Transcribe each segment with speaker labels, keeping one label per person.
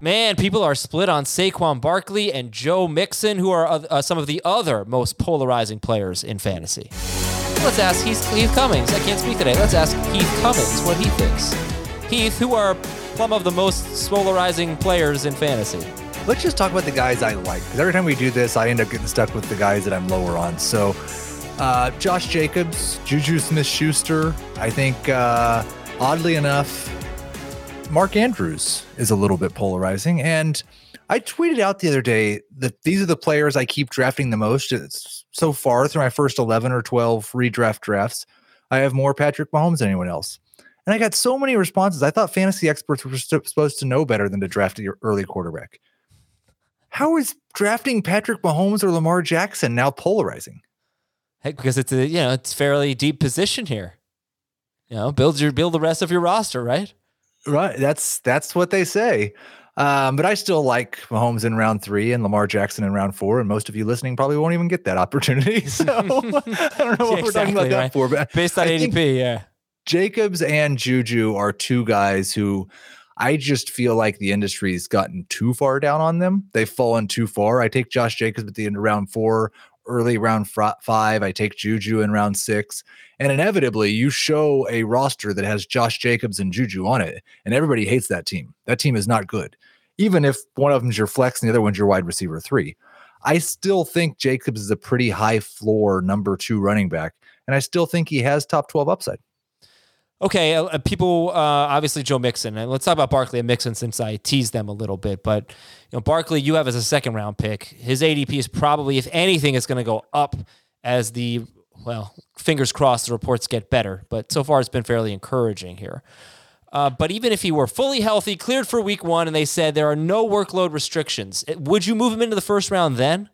Speaker 1: Man, people are split on Saquon Barkley and Joe Mixon, who are uh, some of the other most polarizing players in fantasy. Let's ask Heath, Heath Cummings. I can't speak today. Let's ask Heath Cummings what he thinks. Heath, who are some of the most polarizing players in fantasy?
Speaker 2: Let's just talk about the guys I like. Because every time we do this, I end up getting stuck with the guys that I'm lower on. So, uh, Josh Jacobs, Juju Smith Schuster, I think, uh, oddly enough, Mark Andrews is a little bit polarizing. And I tweeted out the other day that these are the players I keep drafting the most. So far through my first 11 or 12 redraft drafts, I have more Patrick Mahomes than anyone else. And I got so many responses. I thought fantasy experts were supposed to know better than to draft your early quarterback. How is drafting Patrick Mahomes or Lamar Jackson now polarizing?
Speaker 1: Heck, because it's a you know it's fairly deep position here. You know, build your build the rest of your roster, right?
Speaker 2: Right. That's that's what they say. Um, but I still like Mahomes in round three and Lamar Jackson in round four. And most of you listening probably won't even get that opportunity. So I don't know what yeah, we're exactly, talking about right? that for. But
Speaker 1: based on I ADP, yeah.
Speaker 2: Jacobs and Juju are two guys who I just feel like the industry's gotten too far down on them. They've fallen too far. I take Josh Jacobs at the end of round four, early round five. I take Juju in round six. And inevitably, you show a roster that has Josh Jacobs and Juju on it, and everybody hates that team. That team is not good. Even if one of them's your flex and the other one's your wide receiver three. I still think Jacobs is a pretty high floor number two running back, and I still think he has top 12 upside.
Speaker 1: Okay, uh, uh people uh, obviously Joe Mixon, and let's talk about Barkley and Mixon since I teased them a little bit. But you know, Barkley, you have as a second round pick. His ADP is probably, if anything, is going to go up as the well, fingers crossed the reports get better. But so far, it's been fairly encouraging here. Uh, but even if he were fully healthy, cleared for week one, and they said there are no workload restrictions, would you move him into the first round then?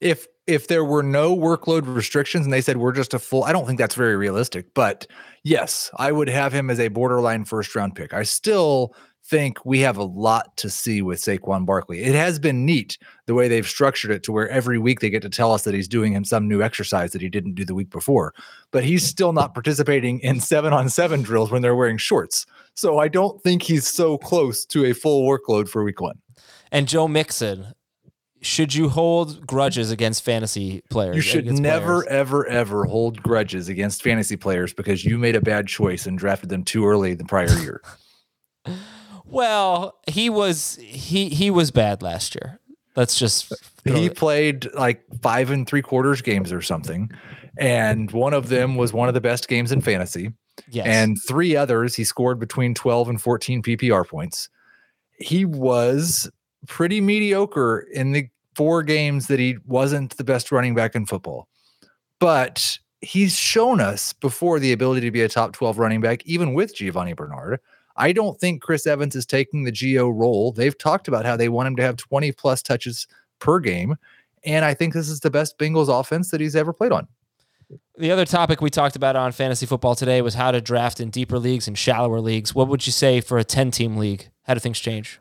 Speaker 2: If if there were no workload restrictions and they said we're just a full, I don't think that's very realistic. But yes, I would have him as a borderline first round pick. I still think we have a lot to see with Saquon Barkley. It has been neat the way they've structured it to where every week they get to tell us that he's doing him some new exercise that he didn't do the week before. But he's still not participating in seven on seven drills when they're wearing shorts. So I don't think he's so close to a full workload for week one.
Speaker 1: And Joe Mixon, should you hold grudges against fantasy players?
Speaker 2: You should never, players? ever, ever hold grudges against fantasy players because you made a bad choice and drafted them too early the prior year.
Speaker 1: well, he was he he was bad last year. Let's just
Speaker 2: he played like five and three quarters games or something, and one of them was one of the best games in fantasy. Yes. And three others, he scored between 12 and 14 PPR points. He was pretty mediocre in the four games that he wasn't the best running back in football. But he's shown us before the ability to be a top 12 running back, even with Giovani Bernard. I don't think Chris Evans is taking the Gio role. They've talked about how they want him to have 20 plus touches per game. And I think this is the best Bengals offense that he's ever played on.
Speaker 1: The other topic we talked about on fantasy football today was how to draft in deeper leagues and shallower leagues. What would you say for a 10 team league? How do things change?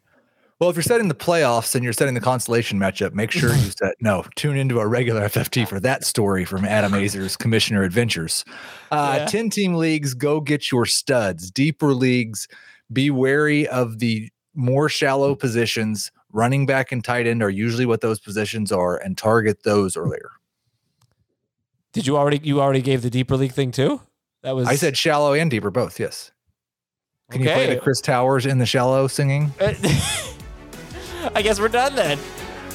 Speaker 2: Well, if you're setting the playoffs and you're setting the constellation matchup, make sure you set no. Tune into our regular FFT for that story from Adam Aizer's Commissioner Adventures. Uh, yeah. Ten team leagues, go get your studs. Deeper leagues, be wary of the more shallow positions. Running back and tight end are usually what those positions are, and target those earlier.
Speaker 1: Did you already you already gave the deeper league thing too?
Speaker 2: That was I said shallow and deeper both. Yes. Can okay. you play the Chris Towers in the shallow singing?
Speaker 1: I guess we're done then.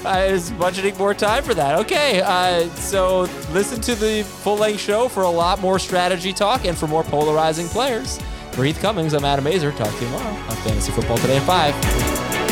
Speaker 1: I was budgeting more time for that. Okay, uh, so listen to the full length show for a lot more strategy talk and for more polarizing players. Heath Cummings, I'm Adam Aizer. Talk to you tomorrow on Fantasy Football Today at 5.